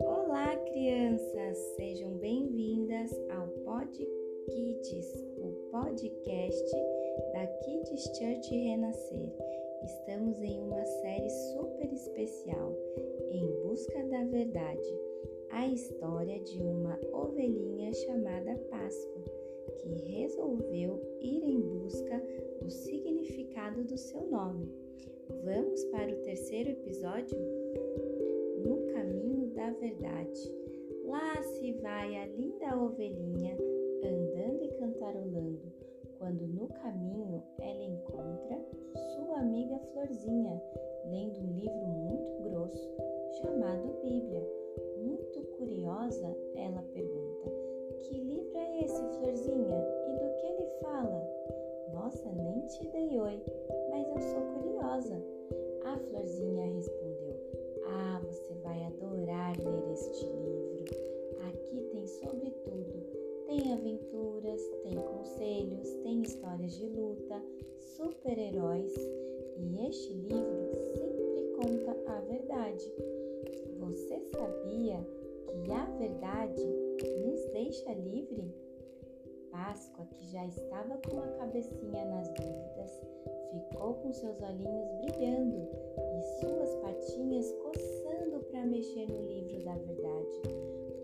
Olá, crianças! Sejam bem-vindas ao Pod Kids, o podcast da Kids Church Renascer. Estamos em uma série super especial, Em Busca da Verdade, a história de uma ovelhinha chamada Páscoa, que resolveu ir em busca do significado do seu nome. Vamos para o terceiro episódio? No caminho da verdade. Lá se vai a linda ovelhinha andando e cantarolando, quando no caminho ela encontra sua amiga Florzinha, lendo um livro muito grosso chamado Bíblia. Muito curiosa, ela pergunta: Que livro é esse, Florzinha? E do que ele fala? Nossa, nem te dei oi, mas eu sou curiosa. A Florzinha respondeu: Ah, você vai adorar ler este livro. Aqui tem sobre tudo. Tem aventuras, tem conselhos, tem histórias de luta, super-heróis. E este livro sempre conta a verdade. Você sabia que a verdade nos deixa livre? Páscoa, que já estava com a cabecinha nas dúvidas, ficou com seus olhinhos brilhando e suas patinhas coçando para mexer no livro da verdade.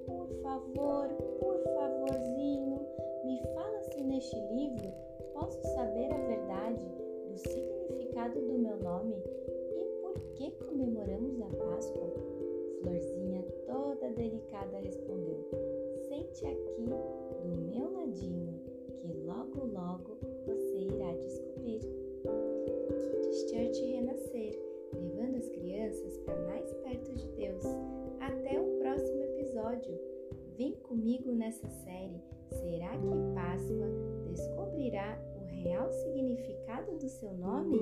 Por favor, por favorzinho, me fala se neste livro posso saber a verdade do significado do meu nome e por que comemoramos a Páscoa? Florzinha toda delicada respondeu: Sente aqui do meu ladinho, que logo logo você irá descobrir. Kids Church renascer, levando as crianças para mais perto de Deus. Até o próximo episódio. Vem comigo nessa série. Será que Páscoa descobrirá o real significado do seu nome?